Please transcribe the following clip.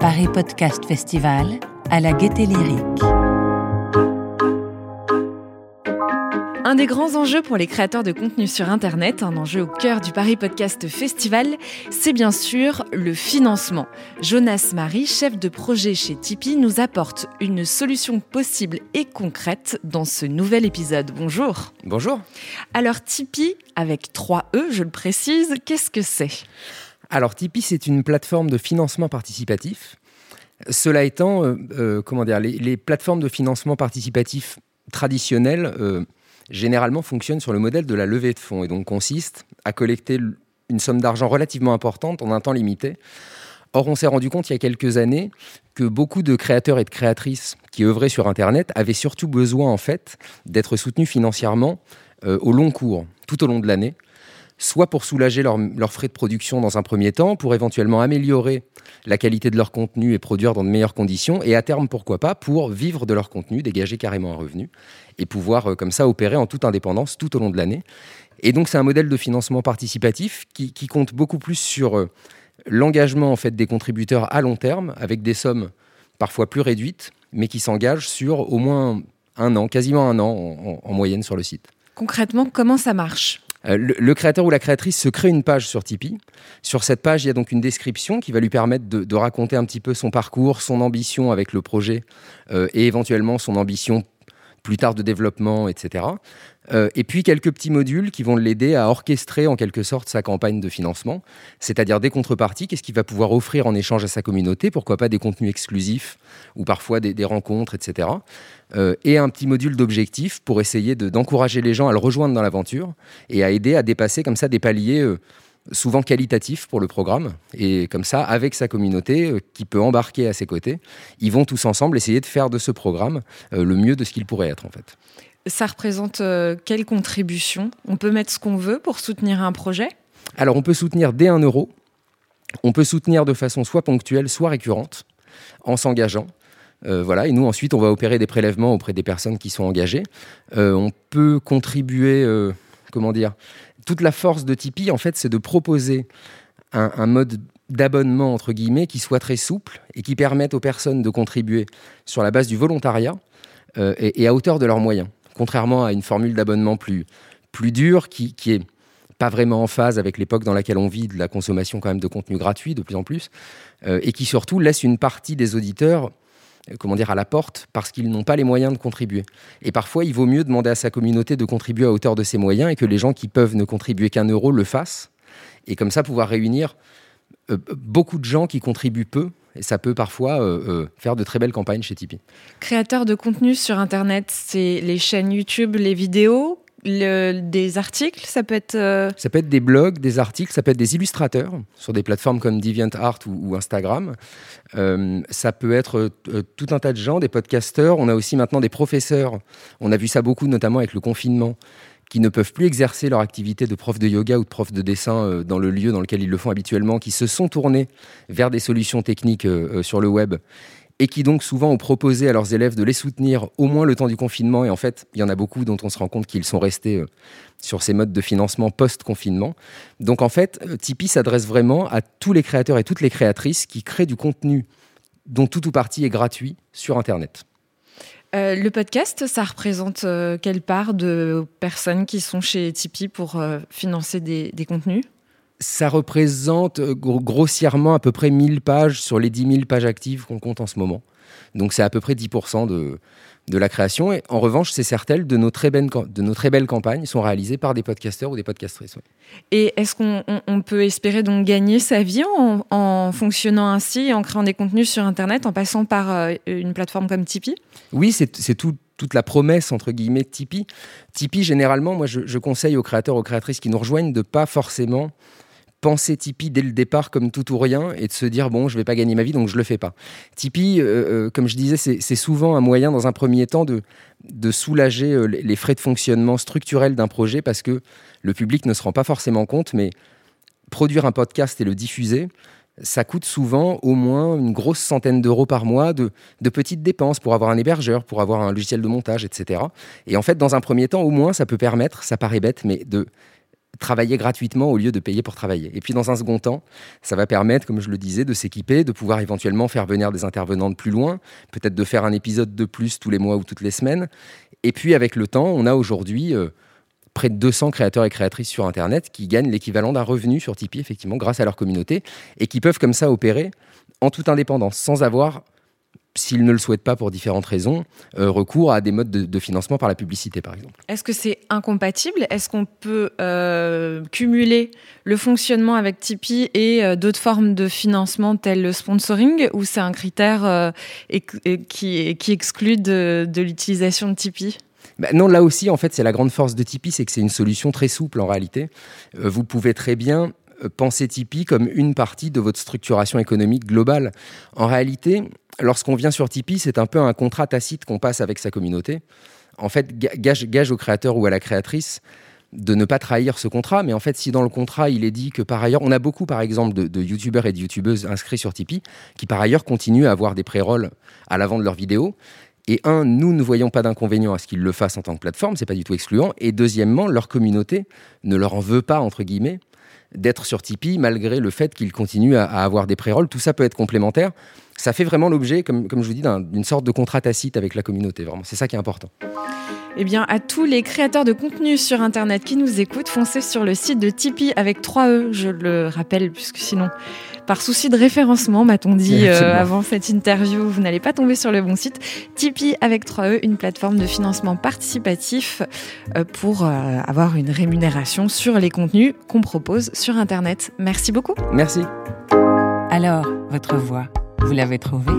Paris Podcast Festival à la gaieté lyrique. Un des grands enjeux pour les créateurs de contenu sur Internet, un enjeu au cœur du Paris Podcast Festival, c'est bien sûr le financement. Jonas Marie, chef de projet chez Tipeee, nous apporte une solution possible et concrète dans ce nouvel épisode. Bonjour. Bonjour. Alors Tipeee, avec 3 E, je le précise, qu'est-ce que c'est? Alors Tipeee, c'est une plateforme de financement participatif. Cela étant, euh, euh, comment dire, les, les, plateformes de financement participatif traditionnelles euh, généralement fonctionne sur le modèle de la levée de fonds et donc consiste à collecter une somme d'argent relativement importante en un temps limité. Or, on s'est rendu compte il y a quelques années que beaucoup de créateurs et de créatrices qui œuvraient sur Internet avaient surtout besoin en fait d'être soutenus financièrement euh, au long cours, tout au long de l'année, soit pour soulager leurs frais de production dans un premier temps, pour éventuellement améliorer la qualité de leur contenu et produire dans de meilleures conditions, et à terme, pourquoi pas, pour vivre de leur contenu, dégager carrément un revenu, et pouvoir euh, comme ça opérer en toute indépendance tout au long de l'année. Et donc c'est un modèle de financement participatif qui, compte beaucoup plus sur euh, l'engagement en fait des contributeurs à long terme, avec des sommes parfois plus réduites, mais qui s'engagent sur au moins un an, quasiment un an en, en, en moyenne sur le site. Concrètement, comment ça marche? Le, le, créateur ou la créatrice se crée une page sur Tipeee. Sur cette page, il y a donc une description qui va lui permettre de, de raconter un petit peu son parcours, son ambition avec le projet euh, et éventuellement son ambition plus tard de développement, etc. Euh, et puis quelques petits modules qui vont l'aider à orchestrer en quelque sorte sa campagne de financement, c'est-à-dire des contreparties, qu'est-ce qu'il va pouvoir offrir en échange à sa communauté, pourquoi pas des contenus exclusifs ou parfois des, rencontres, etc. Euh, et un petit module d'objectifs pour essayer d'encourager de, les gens à le rejoindre dans l'aventure et à aider à dépasser comme ça des paliers. Euh, souvent qualitatif pour le programme. Et comme ça, avec sa communauté euh, qui peut embarquer à ses côtés, ils vont tous ensemble essayer de faire de ce programme euh, le mieux de ce qu'il pourrait être en fait. Ça représente euh, quelle contribution? On peut mettre ce qu'on veut pour soutenir un projet? Alors on peut soutenir dès 1 euro. On peut soutenir de façon soit ponctuelle, soit récurrente, en s'engageant. Euh, voilà, et nous ensuite on va opérer des prélèvements auprès des personnes qui sont engagées. Euh, on peut contribuer, euh, comment dire, toute la force de Tipeee, en fait, c'est de proposer un, mode d'abonnement, entre guillemets, qui soit très souple et qui permette aux personnes de contribuer sur la base du volontariat euh, et, à hauteur de leurs moyens, contrairement à une formule d'abonnement plus, plus dure qui, qui est pas vraiment en phase avec l'époque dans laquelle on vit de la consommation quand même de contenu gratuit de plus en plus, euh, et qui surtout laisse une partie des auditeurs comment dire, à la porte parce qu'ils n'ont pas les moyens de contribuer. Et parfois, il vaut mieux demander à sa communauté de contribuer à hauteur de ses moyens et que les gens qui peuvent ne contribuer qu'un euro le fassent. Et comme ça, pouvoir réunir euh, beaucoup de gens qui contribuent peu. Et ça peut parfois euh, euh, faire de très belles campagnes chez Tipeee. Créateur de contenu sur Internet, c'est les chaînes YouTube, les vidéos des articles, ça peut être... Euh... Ça peut être des blogs, des articles, ça peut être des illustrateurs sur des plateformes comme DeviantArt ou, ou Instagram. Euh, ça peut être euh, tout un tas de gens, des podcasteurs. On a aussi maintenant des professeurs. On a vu ça beaucoup, notamment avec le confinement, qui ne peuvent plus exercer leur activité de prof de yoga ou de prof de dessin dans le lieu dans lequel ils le font habituellement, qui se sont tournés vers des solutions techniques sur le web et qui donc souvent ont proposé à leurs élèves de les soutenir au moins le temps du confinement. Et en fait, il y en a beaucoup dont on se rend compte qu'ils sont restés euh, sur ces modes de financement post-confinement. Donc en fait, euh, Tipeee s'adresse vraiment à tous les créateurs et toutes les créatrices qui créent du contenu dont tout ou partie est gratuit sur Internet. Euh, le podcast, ça représente quelle part de personnes qui sont chez Tipeee pour financer des contenus? Ça représente grossièrement à peu près 1000 pages sur les 10 000 pages actives qu'on compte en ce moment. Donc c'est à peu près 10% de, de la création. Et en revanche, c'est certaines de nos très belles, de nos très belles campagnes sont réalisées par des podcasteurs ou des podcastrices. Ouais. Et est-ce qu'on on, on peut espérer donc gagner sa vie en, en, fonctionnant ainsi, en créant des contenus sur Internet, en passant par euh, une plateforme comme Tipeee? Oui, c'est tout, toute la promesse entre guillemets de Tipeee. Tipeee, généralement, moi, je, je, conseille aux créateurs, aux créatrices qui nous rejoignent de pas forcément penser Tipeee dès le départ comme tout ou rien et de se dire bon je vais pas gagner ma vie donc je le fais pas. Tipeee, euh, euh, comme je disais, c'est souvent un moyen dans un premier temps de, de soulager euh, les frais de fonctionnement structurels d'un projet parce que le public ne se rend pas forcément compte, mais produire un podcast et le diffuser, ça coûte souvent au moins une grosse centaine d'euros par mois de, petites dépenses pour avoir un hébergeur, pour avoir un logiciel de montage, etc. Et en fait, dans un premier temps, au moins, ça peut permettre, ça paraît bête, mais de travailler gratuitement au lieu de payer pour travailler. Et puis dans un second temps, ça va permettre, comme je le disais, de s'équiper, de pouvoir éventuellement faire venir des intervenants de plus loin, peut-être de faire un épisode de plus tous les mois ou toutes les semaines. Et puis avec le temps, on a aujourd'hui... Euh, près de 200 créateurs et créatrices sur Internet qui gagnent l'équivalent d'un revenu sur Tipeee, effectivement, grâce à leur communauté, et qui peuvent comme ça opérer en toute indépendance, sans avoir s'ils ne le souhaitent pas pour différentes raisons, euh, recours à des modes de, financement par la publicité, par exemple. Est-ce que c'est incompatible? Est-ce qu'on peut euh, cumuler le fonctionnement avec Tipeee et euh, d'autres formes de financement telles le sponsoring ou c'est un critère qui, qui, exclut de, de l'utilisation de Tipeee? Bah, non, là aussi, en fait, c'est la grande force de Tipeee, c'est que c'est une solution très souple en réalité. Vous pouvez très bien penser Tipeee comme une partie de votre structuration économique globale. En réalité, lorsqu'on vient sur Tipeee, c'est un peu un contrat tacite qu'on passe avec sa communauté. En fait, gage, au créateur ou à la créatrice de ne pas trahir ce contrat. Mais en fait, si dans le contrat, il est dit que par ailleurs, on a beaucoup, par exemple, de, de youtubeurs et de youtubeuses inscrits sur Tipeee qui, par ailleurs, continuent à avoir des pré-rolls à l'avant de leurs vidéos. Et un, nous ne voyons pas d'inconvénient à ce qu'ils le fassent en tant que plateforme, c'est pas du tout excluant. Et deuxièmement, leur communauté ne leur en veut pas, entre guillemets, d'être sur Tipeee malgré le fait qu'ils continuent à, avoir des pré-rolls. Tout ça peut être complémentaire. Ça fait vraiment l'objet, comme, comme je vous dis, d'une sorte de contrat tacite avec la communauté. Vraiment, c'est ça qui est important. Eh bien, à tous les créateurs de contenu sur Internet qui nous écoutent, foncez sur le site de Tipeee avec 3 E, je le rappelle, puisque sinon par souci de référencement, m'a-t-on dit euh, avant cette interview. Vous n'allez pas tomber sur le bon site. Tipeee avec 3E, une plateforme de financement participatif euh, pour euh, avoir une rémunération sur les contenus qu'on propose sur Internet. Merci beaucoup. Merci. Alors, votre voix, vous l'avez trouvée?